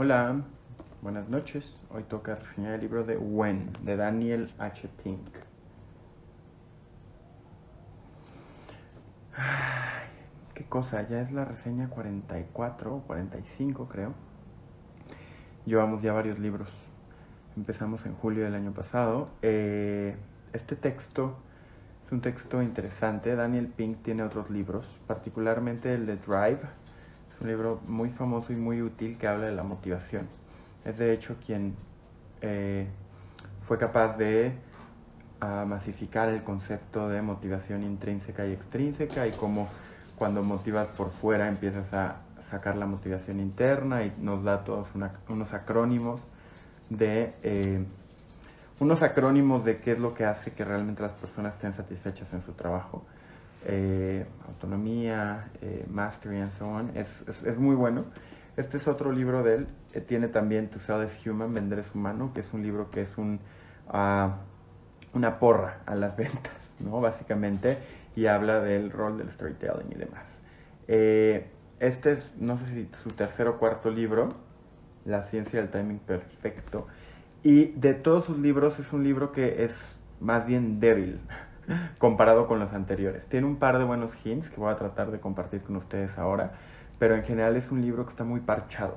Hola, buenas noches. Hoy toca reseñar el libro de When, de Daniel H. Pink. Ay, qué cosa, ya es la reseña 44 o 45 creo. Llevamos ya varios libros. Empezamos en julio del año pasado. Eh, este texto es un texto interesante. Daniel Pink tiene otros libros, particularmente el de Drive un libro muy famoso y muy útil que habla de la motivación. Es de hecho quien eh, fue capaz de ah, masificar el concepto de motivación intrínseca y extrínseca y cómo cuando motivas por fuera empiezas a sacar la motivación interna y nos da todos unos acrónimos de eh, unos acrónimos de qué es lo que hace que realmente las personas estén satisfechas en su trabajo. Eh, autonomía, eh, mastery and so on. Es, es, muy bueno. Este es otro libro de él. Eh, tiene también To Sell is Human, Vender es Humano, que es un libro que es un, uh, una porra a las ventas, ¿no? Básicamente, y habla del rol del storytelling y demás. este es, no sé si su tercer o cuarto libro, La ciencia del timing perfecto. Y de todos sus libros es un libro que es más bien débil comparado con los anteriores. Tiene un par de buenos hints que voy a tratar de compartir con ustedes ahora, pero en general es un libro que está muy parchado.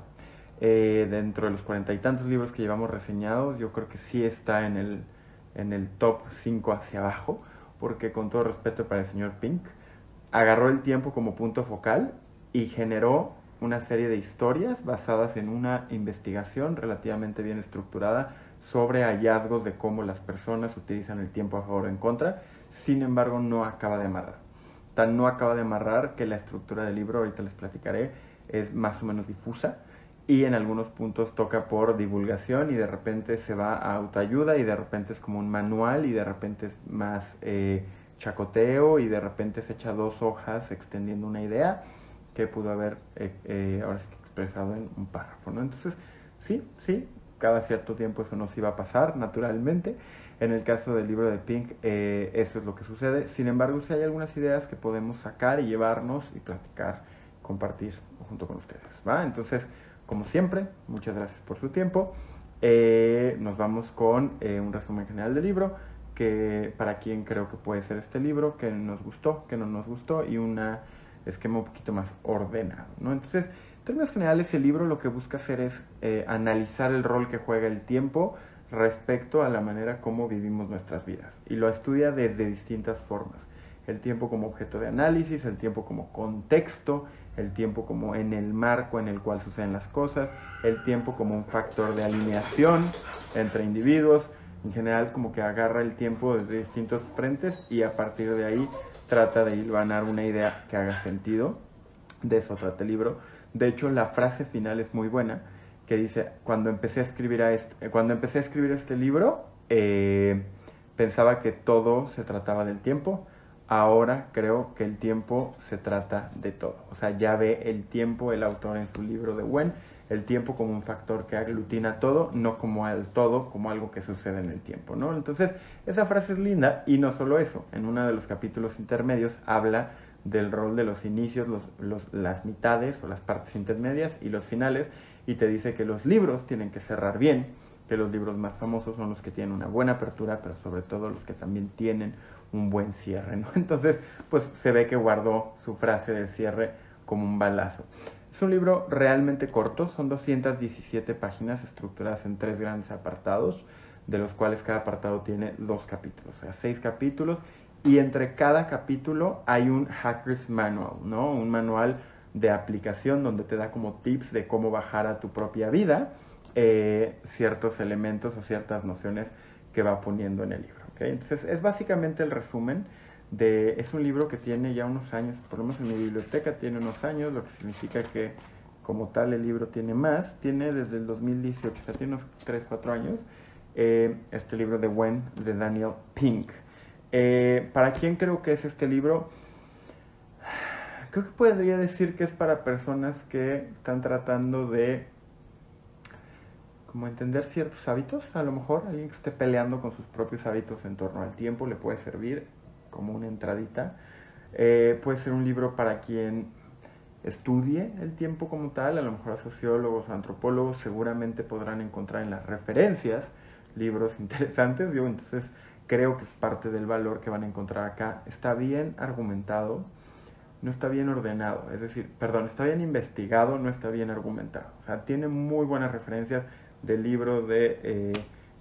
Eh, dentro de los cuarenta y tantos libros que llevamos reseñados, yo creo que sí está en el, en el top 5 hacia abajo, porque con todo respeto para el señor Pink, agarró el tiempo como punto focal y generó una serie de historias basadas en una investigación relativamente bien estructurada sobre hallazgos de cómo las personas utilizan el tiempo a favor o en contra sin embargo no acaba de amarrar. Tan no acaba de amarrar que la estructura del libro, ahorita les platicaré, es más o menos difusa y en algunos puntos toca por divulgación y de repente se va a autoayuda y de repente es como un manual y de repente es más eh, chacoteo y de repente se echa dos hojas extendiendo una idea que pudo haber eh, eh, ahora expresado en un párrafo. ¿no? Entonces, sí, sí, cada cierto tiempo eso nos iba a pasar naturalmente en el caso del libro de Pink, eh, eso es lo que sucede. Sin embargo, si hay algunas ideas que podemos sacar y llevarnos y platicar, compartir junto con ustedes. ¿va? Entonces, como siempre, muchas gracias por su tiempo. Eh, nos vamos con eh, un resumen general del libro, que para quién creo que puede ser este libro, que nos gustó, que no nos gustó, y un esquema un poquito más ordenado. ¿no? Entonces, en términos generales, el libro lo que busca hacer es analizar el rol que juega el tiempo respecto a la manera como vivimos nuestras vidas y lo estudia desde distintas formas. El tiempo como objeto de análisis, el tiempo como contexto, el tiempo como en el marco en el cual suceden las cosas, el tiempo como un factor de alineación entre individuos, en general como que agarra el tiempo desde distintos frentes y a partir de ahí trata de hilvanar una idea que haga sentido. De eso trata el libro. De hecho, la frase final es muy buena que dice, cuando empecé a escribir, este, cuando empecé a escribir este libro, eh, pensaba que todo se trataba del tiempo, ahora creo que el tiempo se trata de todo. O sea, ya ve el tiempo el autor en su libro de Wen, el tiempo como un factor que aglutina todo, no como al todo, como algo que sucede en el tiempo, ¿no? Entonces, esa frase es linda y no solo eso, en uno de los capítulos intermedios habla del rol de los inicios, los, las mitades o las partes intermedias y los finales, y te dice que los libros tienen que cerrar bien, que los libros más famosos son los que tienen una buena apertura, pero sobre todo los que también tienen un buen cierre. Entonces, pues se ve que guardó su frase de cierre como un balazo. Es un libro realmente corto, son 217 páginas estructuradas en tres grandes apartados, de los cuales cada apartado tiene dos capítulos, o sea, seis capítulos, y entre cada capítulo hay un Hacker's Manual, ¿no? Un manual de aplicación donde te da como tips de cómo bajar a tu propia vida eh, ciertos elementos o ciertas nociones que va poniendo en el libro. Entonces es básicamente el resumen de, es un libro que tiene ya unos años, por lo menos en mi biblioteca tiene unos años, lo que significa que como tal el libro tiene más, tiene desde el 2018, o sea, tiene unos 3, 4 años, eh, este libro de When de Daniel Pink. Eh, ¿Para quién creo que es este libro? Creo que podría decir que es para personas que están tratando de como entender ciertos hábitos, a lo mejor alguien que esté peleando con sus propios hábitos en torno al tiempo le puede servir como una entradita. Eh, puede ser un libro para quien estudie el tiempo como tal, a lo mejor sociólogos, antropólogos seguramente podrán encontrar en las referencias libros interesantes, yo entonces creo que es parte del valor que van a encontrar acá. Está bien argumentado, no está bien ordenado, es decir, perdón, está bien investigado, no está bien argumentado. O sea, tiene muy buenas referencias de libros, de eh,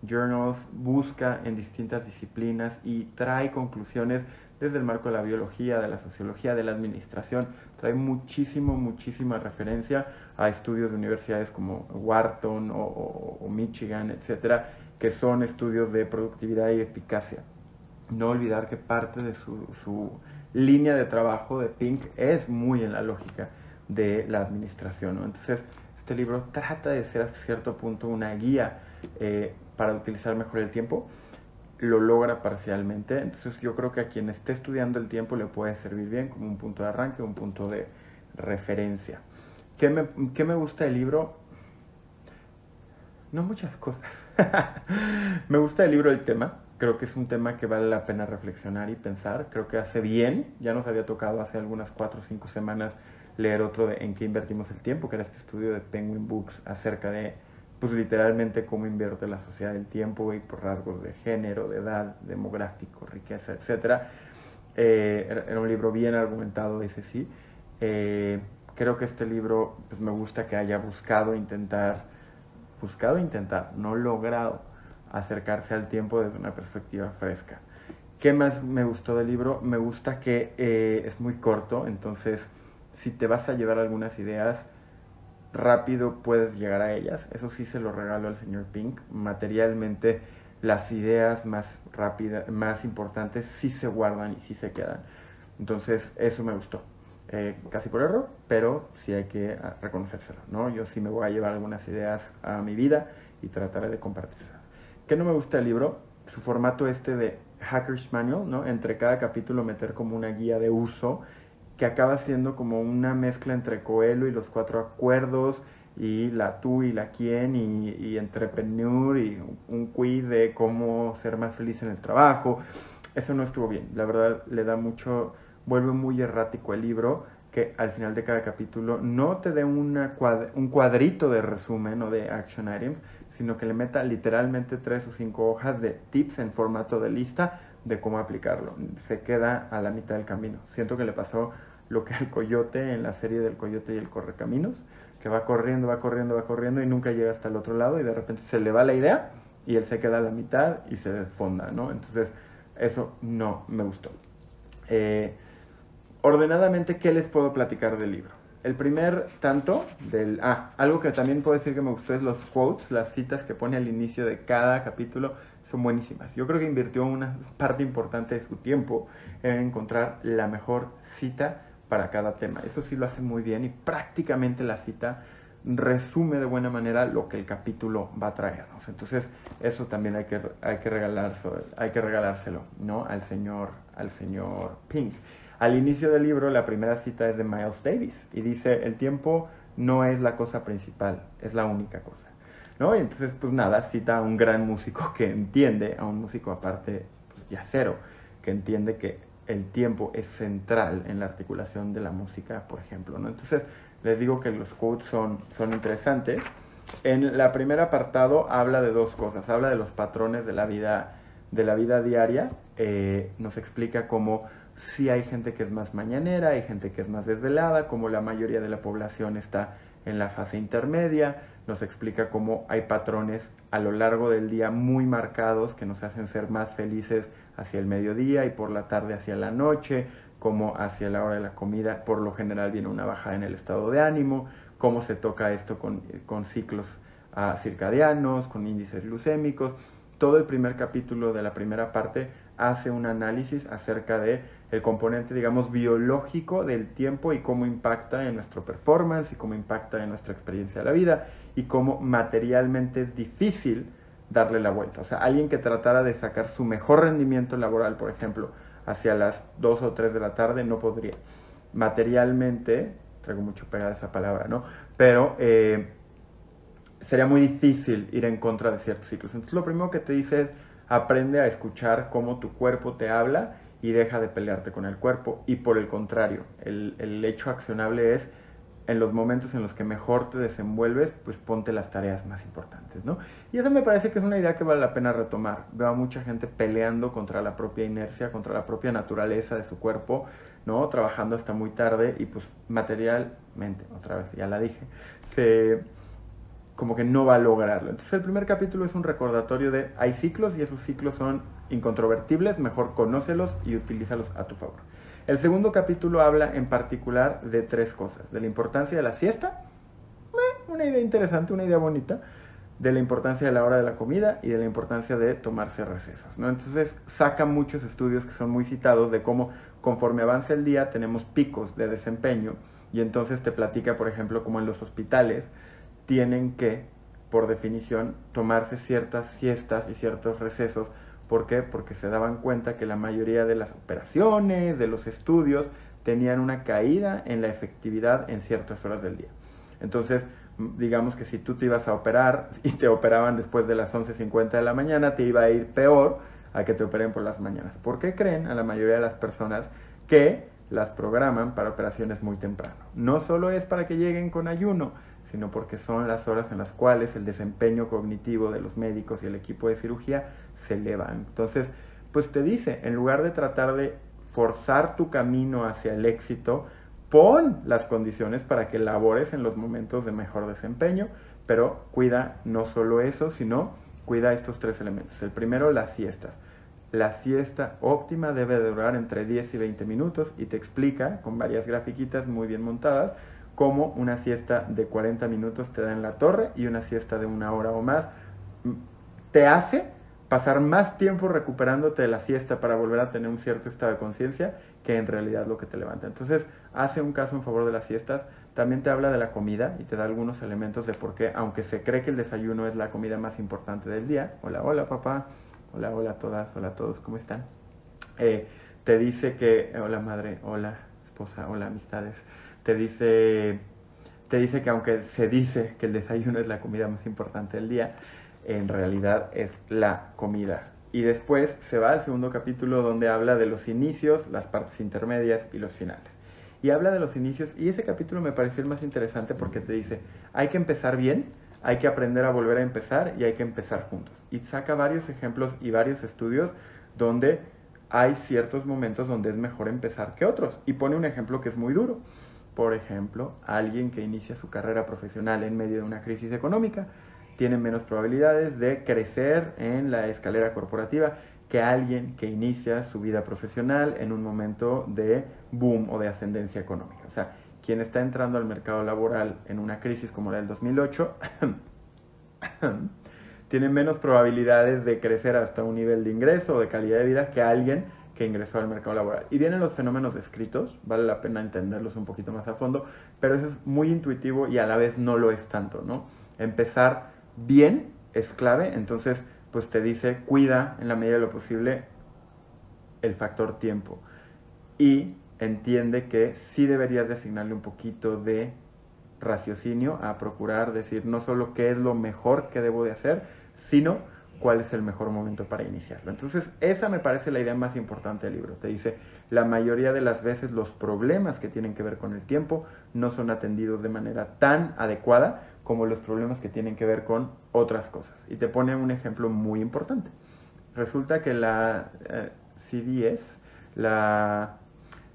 journals, busca en distintas disciplinas y trae conclusiones desde el marco de la biología, de la sociología, de la administración. Trae muchísimo, muchísima referencia a estudios de universidades como Wharton o, Michigan, etcétera, que son estudios de productividad y eficacia. No olvidar que parte de su, su línea de trabajo de Pink es muy en la lógica de la administración. Entonces, este libro trata de ser hasta cierto punto una guía eh, para utilizar mejor el tiempo, lo logra parcialmente. Entonces yo creo que a quien esté estudiando el tiempo le puede servir bien como un punto de arranque, un punto de referencia. ¿Qué me, qué me gusta del libro? No muchas cosas. me gusta el libro el tema. Creo que es un tema que vale la pena reflexionar y pensar. Creo que hace bien. Ya nos había tocado hace algunas cuatro o cinco semanas leer otro de En qué invertimos el tiempo, que era este estudio de Penguin Books acerca de pues literalmente cómo invierte la sociedad el tiempo y por rasgos de género, de edad, demográfico, riqueza, etc. Eh, era un libro bien argumentado, ese sí. Eh, creo que este libro pues me gusta que haya buscado intentar, buscado intentar, no logrado acercarse al tiempo desde una perspectiva fresca. ¿Qué más me gustó del libro? Me gusta que eh, es muy corto, entonces si te vas a llevar algunas ideas, rápido puedes llegar a ellas. Eso sí se lo regalo al señor Pink. Materialmente las ideas más rápidas, más importantes, sí se guardan y sí se quedan. Entonces eso me gustó. Eh, casi por error, pero sí hay que ah, reconocérselo, ¿no? Yo sí me voy a llevar algunas ideas a mi vida y trataré de compartirlas. ¿Qué no me gusta del libro? Su formato este de Hacker's Manual, ¿no? Entre cada capítulo meter como una guía de uso que acaba siendo como una mezcla entre Coelho y los cuatro acuerdos y la tú y la quién y, y entrepreneur y un quiz de cómo ser más feliz en el trabajo. Eso no estuvo bien. La verdad le da mucho, vuelve muy errático el libro que al final de cada capítulo no te dé una un cuadrito de resumen o de action items, sino que le meta literalmente tres o cinco hojas de tips en formato de lista de cómo aplicarlo. Se queda a la mitad del camino. Siento que le pasó lo que el coyote en la serie del coyote y el correcaminos, que va corriendo, va corriendo, va corriendo y nunca llega hasta el otro lado y de repente se le va la idea y él se queda a la mitad y se desfonda, ¿no? Entonces, eso no me gustó. Eh, ordenadamente, ¿qué les puedo platicar del libro? El primer tanto del... Ah, algo que también puedo decir que me gustó es los quotes, las citas que pone al inicio de cada capítulo son buenísimas. Yo creo que invirtió una parte importante de su tiempo en encontrar la mejor cita para cada tema. Eso sí lo hace muy bien y prácticamente la cita resume de buena manera lo que el capítulo va a traernos. Entonces, eso también hay que, hay que, hay que regalárselo ¿no? al, señor, al señor Pink. Al inicio del libro, la primera cita es de Miles Davis y dice, el tiempo no es la cosa principal, es la única cosa. ¿No? Y entonces, pues nada, cita a un gran músico que entiende, a un músico aparte, pues, cero que entiende que el tiempo es central en la articulación de la música, por ejemplo. ¿no? Entonces, les digo que los quotes son, son interesantes. En la primer apartado habla de dos cosas. Habla de los patrones de la vida, de la vida diaria. Eh, nos explica cómo si hay gente que es más mañanera, hay gente que es más desvelada, como la mayoría de la población está en la fase intermedia. Nos explica cómo hay patrones a lo largo del día muy marcados que nos hacen ser más felices hacia el mediodía y por la tarde hacia la noche, como hacia la hora de la comida por lo general viene una bajada en el estado de ánimo, cómo se toca esto con, con ciclos uh, circadianos, con índices glucémicos. Todo el primer capítulo de la primera parte hace un análisis acerca de el componente, digamos, biológico del tiempo y cómo impacta en nuestro performance y cómo impacta en nuestra experiencia de la vida y cómo materialmente es difícil darle la vuelta. O sea, alguien que tratara de sacar su mejor rendimiento laboral, por ejemplo, hacia las 2 o 3 de la tarde, no podría. Materialmente, traigo mucho pegada esa palabra, ¿no? Pero eh, sería muy difícil ir en contra de ciertos ciclos. Entonces, lo primero que te dice es aprende a escuchar cómo tu cuerpo te habla y deja de pelearte con el cuerpo. Y por el contrario, el, el hecho accionable es en los momentos en los que mejor te desenvuelves, pues ponte las tareas más importantes, ¿no? Y eso me parece que es una idea que vale la pena retomar. Veo a mucha gente peleando contra la propia inercia, contra la propia naturaleza de su cuerpo, ¿no? Trabajando hasta muy tarde y pues materialmente, otra vez, ya la dije, se como que no va a lograrlo. Entonces el primer capítulo es un recordatorio de hay ciclos y esos ciclos son incontrovertibles, mejor conócelos y utilízalos a tu favor. El segundo capítulo habla en particular de tres cosas, de la importancia de la siesta, una idea interesante, una idea bonita, de la importancia de la hora de la comida y de la importancia de tomarse recesos. ¿no? Entonces saca muchos estudios que son muy citados de cómo conforme avanza el día tenemos picos de desempeño y entonces te platica, por ejemplo, como en los hospitales tienen que, por definición, tomarse ciertas siestas y ciertos recesos. ¿Por qué? Porque se daban cuenta que la mayoría de las operaciones, de los estudios, tenían una caída en la efectividad en ciertas horas del día. Entonces, digamos que si tú te ibas a operar y te operaban después de las 11.50 de la mañana, te iba a ir peor a que te operen por las mañanas. ¿Por qué creen a la mayoría de las personas que las programan para operaciones muy temprano? No solo es para que lleguen con ayuno, sino porque son las horas en las cuales el desempeño cognitivo de los médicos y el equipo de cirugía se eleva. Entonces, pues te dice, en lugar de tratar de forzar tu camino hacia el éxito, pon las condiciones para que labores en los momentos de mejor desempeño, pero cuida no solo eso, sino cuida estos tres elementos. El primero, las siestas. La siesta óptima debe durar entre 10 y 20 minutos y te explica con varias grafiquitas muy bien montadas como una siesta de 40 minutos te da en la torre y una siesta de una hora o más. Te hace pasar más tiempo recuperándote de la siesta para volver a tener un cierto estado de conciencia que en realidad lo que te levanta. Entonces, hace un caso en favor de las siestas, también te habla de la comida y te da algunos elementos de por qué, aunque se cree que el desayuno es la comida más importante del día, hola, hola papá, hola, hola a todas, hola a todos, ¿cómo están? Eh, te dice que, hola madre, hola esposa, hola amistades, te dice, te dice que aunque se dice que el desayuno es la comida más importante del día, en realidad es la comida. Y después se va al segundo capítulo donde habla de los inicios, las partes intermedias y los finales. Y habla de los inicios y ese capítulo me pareció el más interesante porque te dice, hay que empezar bien, hay que aprender a volver a empezar y hay que empezar juntos. Y saca varios ejemplos y varios estudios donde hay ciertos momentos donde es mejor empezar que otros. Y pone un ejemplo que es muy duro por ejemplo, alguien que inicia su carrera profesional en medio de una crisis económica tiene menos probabilidades de crecer en la escalera corporativa que alguien que inicia su vida profesional en un momento de boom o de ascendencia económica. O sea, quien está entrando al mercado laboral en una crisis como la del 2008 tiene menos probabilidades de crecer hasta un nivel de ingreso o de calidad de vida que alguien que ingresó al mercado laboral. Y vienen los fenómenos descritos, vale la pena entenderlos un poquito más a fondo, pero eso es muy intuitivo y a la vez no lo es tanto, ¿no? Empezar bien es clave, entonces pues te dice cuida en la medida de lo posible el factor tiempo y entiende que sí deberías designarle un poquito de raciocinio a procurar decir no solo qué es lo mejor que debo de hacer, sino cuál es el mejor momento para iniciarlo. Entonces, esa me parece la idea más importante del libro. Te dice, la mayoría de las veces los problemas que tienen que ver con el tiempo no son atendidos de manera tan adecuada como los problemas que tienen que ver con otras cosas. Y te pone un ejemplo muy importante. Resulta que la eh, CDS, la,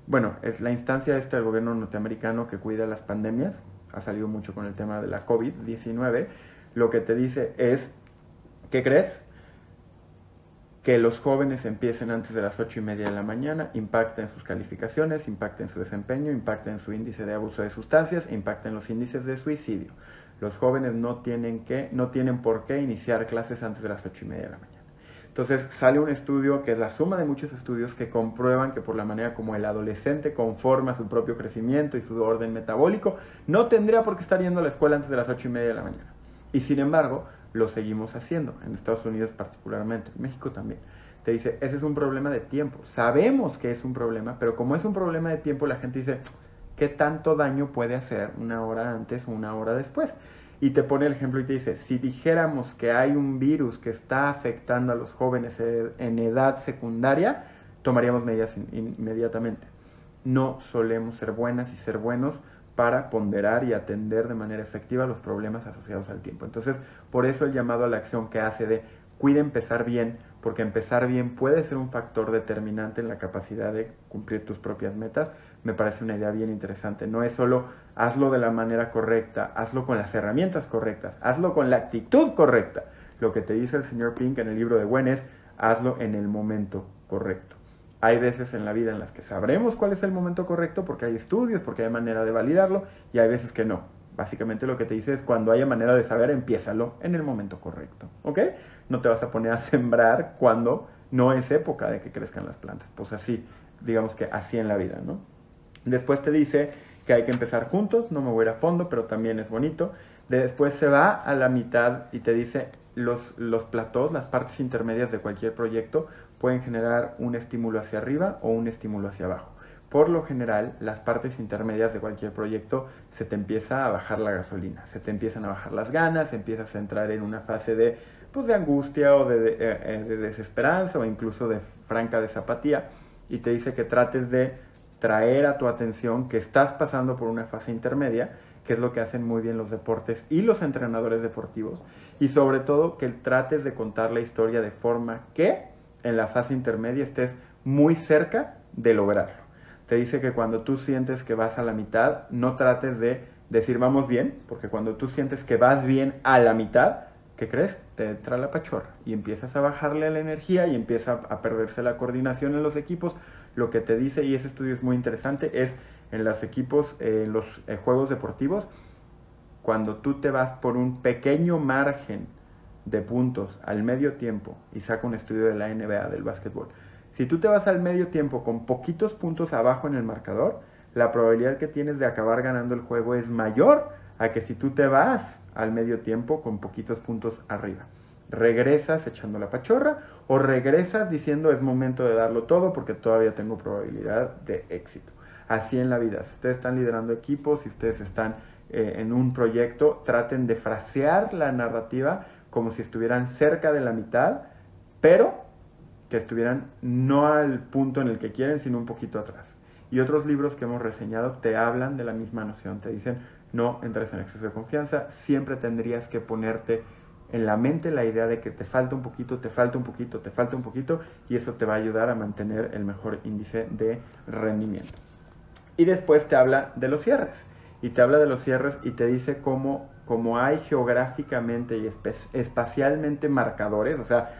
bueno, es la instancia esta del gobierno norteamericano que cuida las pandemias, ha salido mucho con el tema de la COVID-19, lo que te dice es ¿Qué crees? Que los jóvenes empiecen antes de las ocho y media de la mañana, impacten sus calificaciones, impacten su desempeño, impacten su índice de abuso de sustancias, impacten los índices de suicidio. Los jóvenes no tienen, que, no tienen por qué iniciar clases antes de las ocho y media de la mañana. Entonces sale un estudio que es la suma de muchos estudios que comprueban que por la manera como el adolescente conforma su propio crecimiento y su orden metabólico, no tendría por qué estar yendo a la escuela antes de las ocho y media de la mañana. Y sin embargo, lo seguimos haciendo, en Estados Unidos particularmente, en México también. Te dice, ese es un problema de tiempo. Sabemos que es un problema, pero como es un problema de tiempo, la gente dice, ¿qué tanto daño puede hacer una hora antes o una hora después? Y te pone el ejemplo y te dice, si dijéramos que hay un virus que está afectando a los jóvenes en edad secundaria, tomaríamos medidas inmediatamente. No solemos ser buenas y ser buenos para ponderar y atender de manera efectiva los problemas asociados al tiempo. Entonces, por eso el llamado a la acción que hace de cuide empezar bien, porque empezar bien puede ser un factor determinante en la capacidad de cumplir tus propias metas, me parece una idea bien interesante. No es solo hazlo de la manera correcta, hazlo con las herramientas correctas, hazlo con la actitud correcta. Lo que te dice el señor Pink en el libro de Gwen es hazlo en el momento correcto. Hay veces en la vida en las que sabremos cuál es el momento correcto porque hay estudios, porque hay manera de validarlo y hay veces que no. Básicamente lo que te dice es cuando haya manera de saber, empiézalo en el momento correcto. ¿Ok? No te vas a poner a sembrar cuando no es época de que crezcan las plantas. Pues así, digamos que así en la vida, ¿no? Después te dice que hay que empezar juntos, no me voy a ir a fondo, pero también es bonito. Después se va a la mitad y te dice los, los platós, las partes intermedias de cualquier proyecto, pueden generar un estímulo hacia arriba o un estímulo hacia abajo. Por lo general, las partes intermedias de cualquier proyecto se te empieza a bajar la gasolina, se te empiezan a bajar las ganas, empiezas a entrar en una fase de, pues, de angustia o de, eh, eh, de desesperanza o incluso de franca desapatía y te dice que trates de traer a tu atención que estás pasando por una fase intermedia, que es lo que hacen muy bien los deportes y los entrenadores deportivos, y sobre todo que trates de contar la historia de forma que en la fase intermedia estés muy cerca de lograrlo. Te dice que cuando tú sientes que vas a la mitad, no trates de decir vamos bien, porque cuando tú sientes que vas bien a la mitad, ¿qué crees? Te entra la pachorra y empiezas a bajarle la energía y empieza a perderse la coordinación en los equipos. Lo que te dice, y ese estudio es muy interesante, es en los equipos, en los eh, juegos deportivos, cuando tú te vas por un pequeño margen de puntos al medio tiempo, y saca un estudio de la NBA del básquetbol, si tú te vas al medio tiempo con poquitos puntos abajo en el marcador, la probabilidad que tienes de acabar ganando el juego es mayor a que si tú te vas al medio tiempo con poquitos puntos arriba. Regresas echando la pachorra o regresas diciendo es momento de darlo todo porque todavía tengo probabilidad de éxito. Así en la vida, si ustedes están liderando equipos, si ustedes están eh, en un proyecto, traten de frasear la narrativa como si estuvieran cerca de la mitad, pero que estuvieran no al punto en el que quieren, sino un poquito atrás. Y otros libros que hemos reseñado te hablan de la misma noción, te dicen, no entres en exceso de confianza, siempre tendrías que ponerte en la mente la idea de que te falta un poquito, te falta un poquito, te falta un poquito, y eso te va a ayudar a mantener el mejor índice de rendimiento. Y después te habla de los cierres, y te habla de los cierres y te dice cómo como hay geográficamente y espacialmente marcadores, o sea,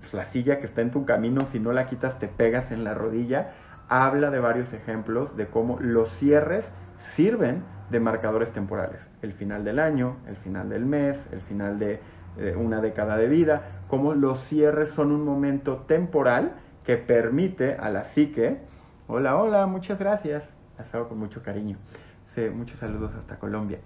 pues, la silla que está en tu camino, si no la quitas te pegas en la rodilla, habla de varios ejemplos de cómo los cierres sirven de marcadores temporales. El final del año, el final del mes, el final de eh, una década de vida, cómo los cierres son un momento temporal que permite a la psique, hola, hola, muchas gracias, las hago con mucho cariño, muchos saludos hasta Colombia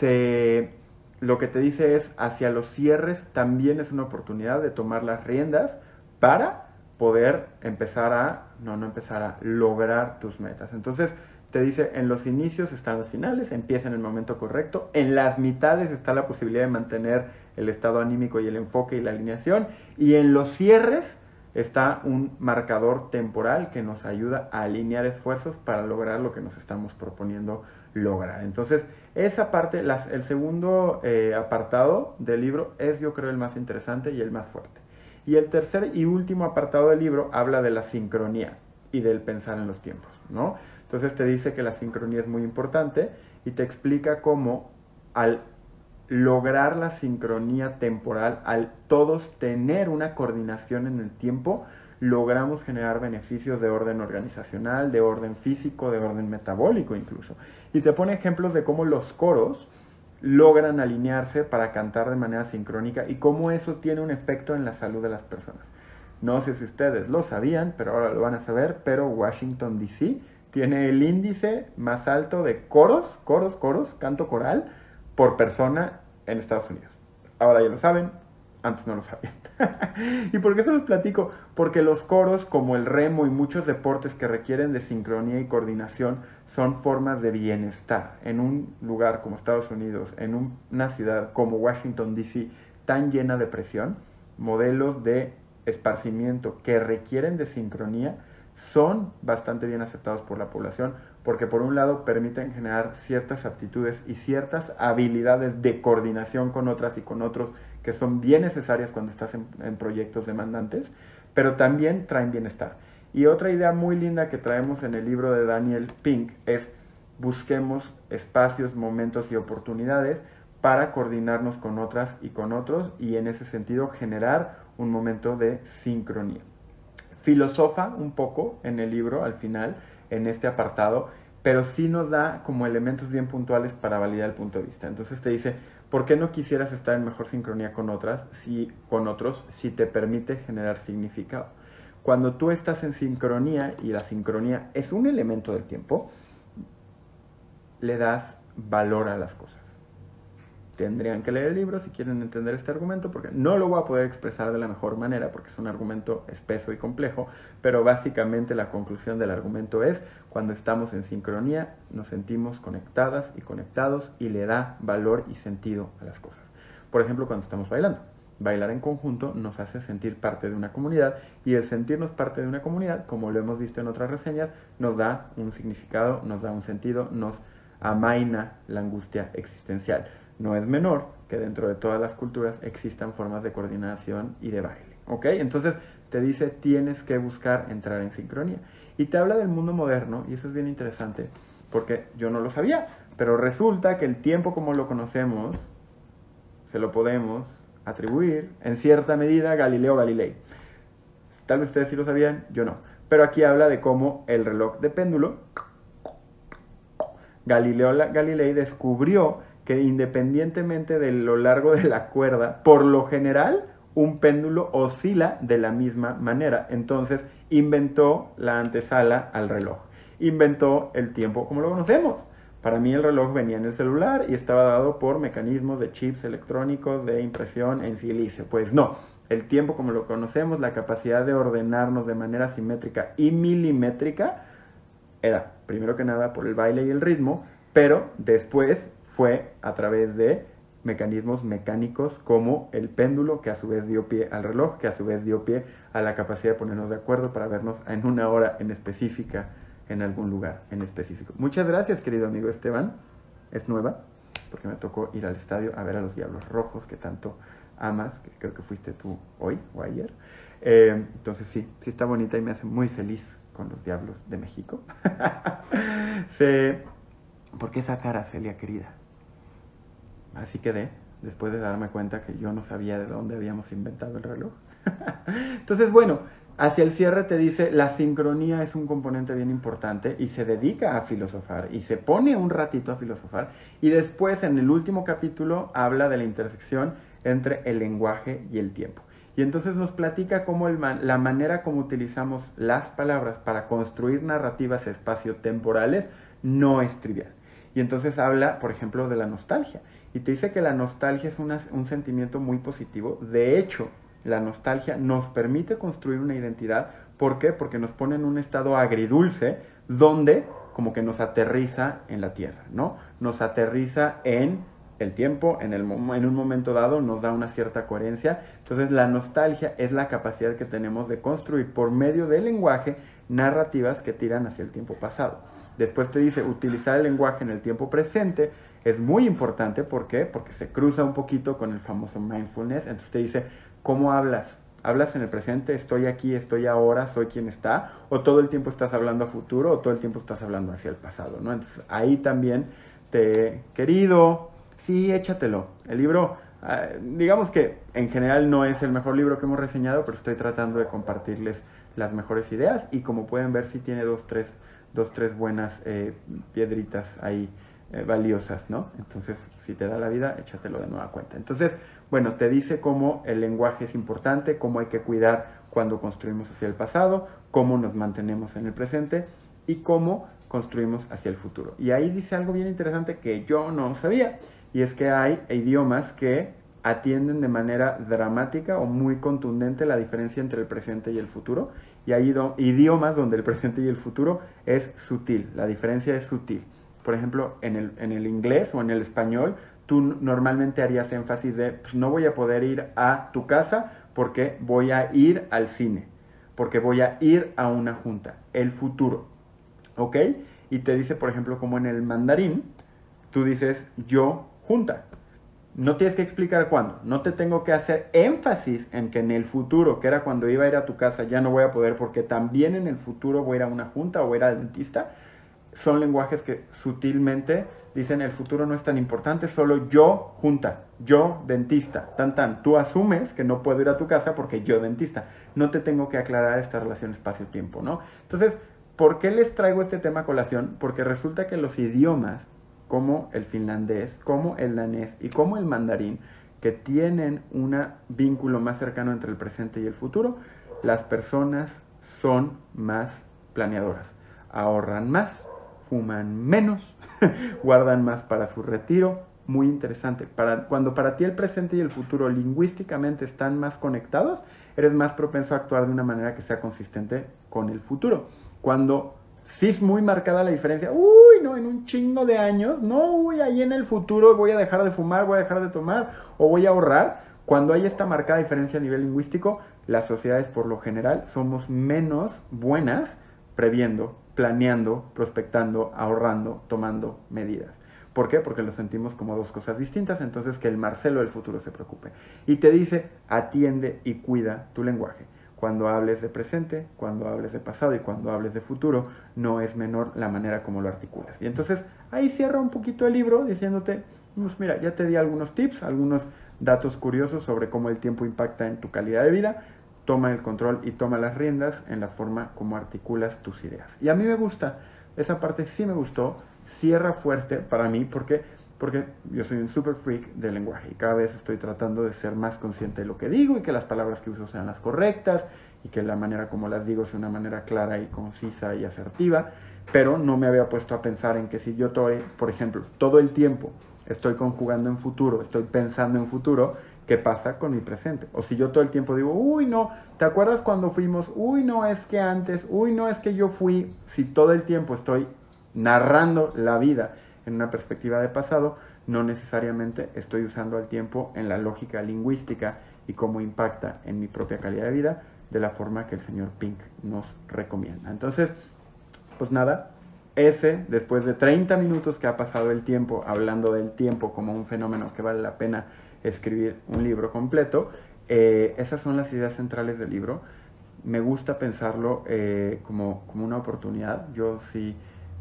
lo que te dice es hacia los cierres también es una oportunidad de tomar las riendas para poder empezar a, no, no empezar a lograr tus metas. Entonces, te dice, en los inicios están los finales, empieza en el momento correcto, en las mitades está la posibilidad de mantener el estado anímico y el enfoque y la alineación, y en los cierres está un marcador temporal que nos ayuda a alinear esfuerzos para lograr lo que nos estamos proponiendo lograr. Entonces, esa parte, el segundo eh, apartado del libro es yo creo el más interesante y el más fuerte. Y el tercer y último apartado del libro habla de la sincronía y del pensar en los tiempos, ¿no? Entonces te dice que la sincronía es muy importante y te explica cómo al lograr la sincronía temporal, al todos tener una coordinación en el tiempo, logramos generar beneficios de orden organizacional, de orden físico, de orden metabólico incluso. Y te pone ejemplos de cómo los coros logran alinearse para cantar de manera sincrónica y cómo eso tiene un efecto en la salud de las personas. No sé si ustedes lo sabían, pero ahora lo van a saber, pero Washington DC tiene el índice más alto de coros, coros, coros, canto coral por persona en Estados Unidos. Ahora ya lo saben, antes no lo sabían. ¿Y por qué se los platico? Porque los coros, como el remo y muchos deportes que requieren de sincronía y coordinación, son formas de bienestar. En un lugar como Estados Unidos, en una ciudad como Washington, D.C., tan llena de presión, modelos de esparcimiento que requieren de sincronía son bastante bien aceptados por la población porque por un lado permiten generar ciertas aptitudes y ciertas habilidades de coordinación con otras y con otros que son bien necesarias cuando estás en, proyectos demandantes, pero también traen bienestar. Y otra idea muy linda que traemos en el libro de Daniel Pink es busquemos espacios, momentos y oportunidades para coordinarnos con otras y con otros y en ese sentido generar un momento de sincronía. Filosofa un poco en el libro al final, en este apartado, pero sí nos da como elementos bien puntuales para validar el punto de vista. Entonces te dice, ¿por qué no quisieras estar en mejor sincronía con otras, si, con otros, si te permite generar significado? Cuando tú estás en sincronía y la sincronía es un elemento del tiempo, le das valor a las cosas. Tendrían que leer el libro si quieren entender este argumento, porque no lo voy a poder expresar de la mejor manera, porque es un argumento espeso y complejo, pero básicamente la conclusión del argumento es, cuando estamos en sincronía, nos sentimos conectadas y conectados y le da valor y sentido a las cosas. Por ejemplo, cuando estamos bailando Bailar en conjunto nos hace sentir parte de una comunidad y el sentirnos parte de una comunidad, como lo hemos visto en otras reseñas, nos da un significado, nos da un sentido, nos amaina la angustia existencial. No es menor que dentro de todas las culturas existan formas de coordinación y de baile. ¿Ok? Entonces te dice tienes que buscar entrar en sincronía. Y te habla del mundo moderno y eso es bien interesante porque yo no lo sabía, pero resulta que el tiempo como lo conocemos se lo podemos atribuir en cierta medida a Galileo Galilei. Tal vez ustedes sí lo sabían, yo no. Pero aquí habla de cómo el reloj de péndulo, Galileo Galilei descubrió que independientemente de lo largo de la cuerda, por lo general, un péndulo oscila de la misma manera. Entonces inventó la antesala al reloj. Inventó el tiempo como lo conocemos. Para mí el reloj venía en el celular y estaba dado por mecanismos de chips electrónicos de impresión en silicio. Pues no, el tiempo como lo conocemos, la capacidad de ordenarnos de manera simétrica y milimétrica, era primero que nada por el baile y el ritmo, pero después fue a través de mecanismos mecánicos como el péndulo, que a su vez dio pie al reloj, que a su vez dio pie a la capacidad de ponernos de acuerdo para vernos en una hora en específica en algún lugar en específico. Muchas gracias, querido amigo Esteban. Es nueva, porque me tocó ir al estadio a ver a los Diablos Rojos que tanto amas, que creo que fuiste tú hoy o ayer. Eh, entonces sí, sí está bonita y me hace muy feliz con los Diablos de México. ¿Por qué esa cara, Celia querida? Así quedé, después de darme cuenta que yo no sabía de dónde habíamos inventado el reloj. Entonces, bueno, Hacia el cierre te dice, la sincronía es un componente bien importante y se dedica a filosofar y se pone un ratito a filosofar y después en el último capítulo habla de la intersección entre el lenguaje y el tiempo. Y entonces nos platica cómo la manera como utilizamos las palabras para construir narrativas espaciotemporales no es trivial. Y entonces habla, por ejemplo, de la nostalgia. Y te dice que la nostalgia es un sentimiento muy positivo. De hecho, la nostalgia nos permite construir una identidad. ¿Por qué? Porque nos pone en un estado agridulce donde como que nos aterriza en la tierra, ¿no? Nos aterriza en el tiempo, en, el, en un momento dado nos da una cierta coherencia. Entonces la nostalgia es la capacidad que tenemos de construir por medio del lenguaje narrativas que tiran hacia el tiempo pasado. Después te dice, utilizar el lenguaje en el tiempo presente es muy importante. ¿Por qué? Porque se cruza un poquito con el famoso mindfulness. Entonces te dice, ¿Cómo hablas? ¿Hablas en el presente? ¿Estoy aquí, estoy ahora, soy quien está? ¿O todo el tiempo estás hablando a futuro o todo el tiempo estás hablando hacia el pasado? ¿no? Entonces ahí también te, querido, sí, échatelo. El libro, ah, digamos que en general no es el mejor libro que hemos reseñado, pero estoy tratando de compartirles las mejores ideas y como pueden ver sí tiene dos, tres, dos, tres buenas eh, piedritas ahí eh, valiosas, ¿no? Entonces, si te da la vida, échatelo de nueva cuenta. Entonces, bueno, te dice cómo el lenguaje es importante, cómo hay que cuidar cuando construimos hacia el pasado, cómo nos mantenemos en el presente y cómo construimos hacia el futuro. Y ahí dice algo bien interesante que yo no sabía, y es que hay idiomas que atienden de manera dramática o muy contundente la diferencia entre el presente y el futuro, y hay idiomas donde el presente y el futuro es sutil, la diferencia es sutil por ejemplo, en el, en el inglés o en el español, tú normalmente harías énfasis de, pues, no voy a poder ir a tu casa porque voy a ir al cine, porque voy a ir a una junta, el futuro, ¿ok? y te dice, por ejemplo, como en el mandarín, tú dices yo junta. No tienes que explicar cuándo. No te tengo que hacer énfasis en que en el futuro, que era cuando iba a ir a tu casa, ya no voy a poder porque también en el futuro voy a ir a una junta o voy a ir al dentista. Son lenguajes que sutilmente dicen el futuro no es tan importante, solo yo junta, yo dentista, tan tan. Tú asumes que no puedo ir a tu casa porque yo dentista. No te tengo que aclarar esta relación espacio-tiempo, ¿no? Entonces, ¿por qué les traigo este tema a colación? Porque resulta que los idiomas como el finlandés, como el danés y como el mandarín, que tienen un vínculo más cercano entre el presente y el futuro, las personas son más planeadoras, ahorran más, fuman menos, guardan más para su retiro. Muy interesante. Cuando para ti el presente y el futuro lingüísticamente están más conectados, eres más propenso a actuar de una manera que sea consistente con el futuro. Cuando sí es muy marcada la diferencia. Uy, no, en un chingo de años, no, uy, ahí en el futuro voy a dejar de fumar, voy a dejar de tomar o voy a ahorrar. Cuando hay esta marcada diferencia a nivel lingüístico, las sociedades por lo general somos menos buenas previendo, planeando, prospectando, ahorrando, tomando medidas. ¿Por qué? Porque lo sentimos como dos cosas distintas, entonces que el Marcelo del futuro se preocupe. Y te dice, atiende y cuida tu lenguaje cuando hables de presente, cuando hables de pasado y cuando hables de futuro, no es menor la manera como lo articulas. Y entonces ahí cierra un poquito el libro diciéndote, pues mira, ya te di algunos tips, algunos datos curiosos sobre cómo el tiempo impacta en tu calidad de vida, toma el control y toma las riendas en la forma como articulas tus ideas. Y a mí me gusta, esa parte sí me gustó, cierra fuerte para mí porque porque yo soy un super freak del lenguaje y cada vez estoy tratando de ser más consciente de lo que digo y que las palabras que uso sean las correctas y que la manera como las digo sea una manera clara y concisa y asertiva, pero no me había puesto a pensar en que si yo, estoy, por ejemplo, todo el tiempo estoy conjugando en futuro, estoy pensando en futuro, ¿qué pasa con mi presente? O si yo todo el tiempo digo, uy, no, ¿te acuerdas cuando fuimos? Uy, no, es que antes, uy, no, es que yo fui, si todo el tiempo estoy narrando la vida en una perspectiva de pasado, no necesariamente estoy usando al tiempo en la lógica lingüística y cómo impacta en mi propia calidad de vida de la forma que el señor Pink nos recomienda. Entonces, pues nada, ese, después de 30 minutos que ha pasado el tiempo hablando del tiempo como un fenómeno que vale la pena escribir un libro completo, eh, esas son las ideas centrales del libro. Me gusta pensarlo eh, como, como, una oportunidad. Yo sí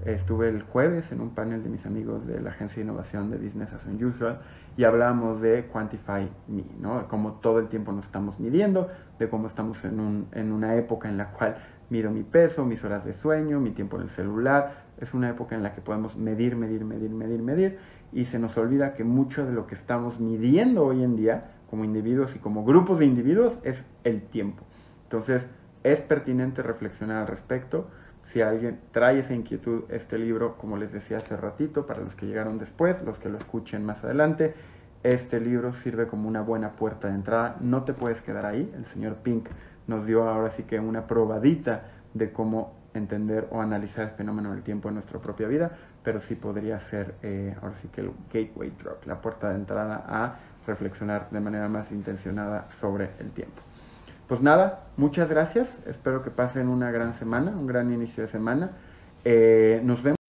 Estuve el jueves en un panel de mis amigos de la agencia de innovación de Business as Unusual y hablamos de Quantify Me, ¿no? Cómo todo el tiempo nos estamos midiendo, de cómo estamos en, un, en una época en la cual mido mi peso, mis horas de sueño, mi tiempo en el celular. Es una época en la que podemos medir, medir, medir, medir, medir y se nos olvida que mucho de lo que estamos midiendo hoy en día como individuos y como grupos de individuos es el tiempo. Entonces, es pertinente reflexionar al respecto si alguien trae esa inquietud, este libro, como les decía hace ratito, para los que llegaron después, los que lo escuchen más adelante, este libro sirve como una buena puerta de entrada. No te puedes quedar ahí. El señor Pink nos dio ahora sí que una probadita de cómo entender o analizar el fenómeno del tiempo en nuestra propia vida, pero sí podría ser eh, ahora sí que el gateway drug, la puerta de entrada a reflexionar de manera más intencionada sobre el tiempo. Pues nada, muchas gracias. Espero que pasen una gran semana, un gran inicio de semana. Eh, nos vemos.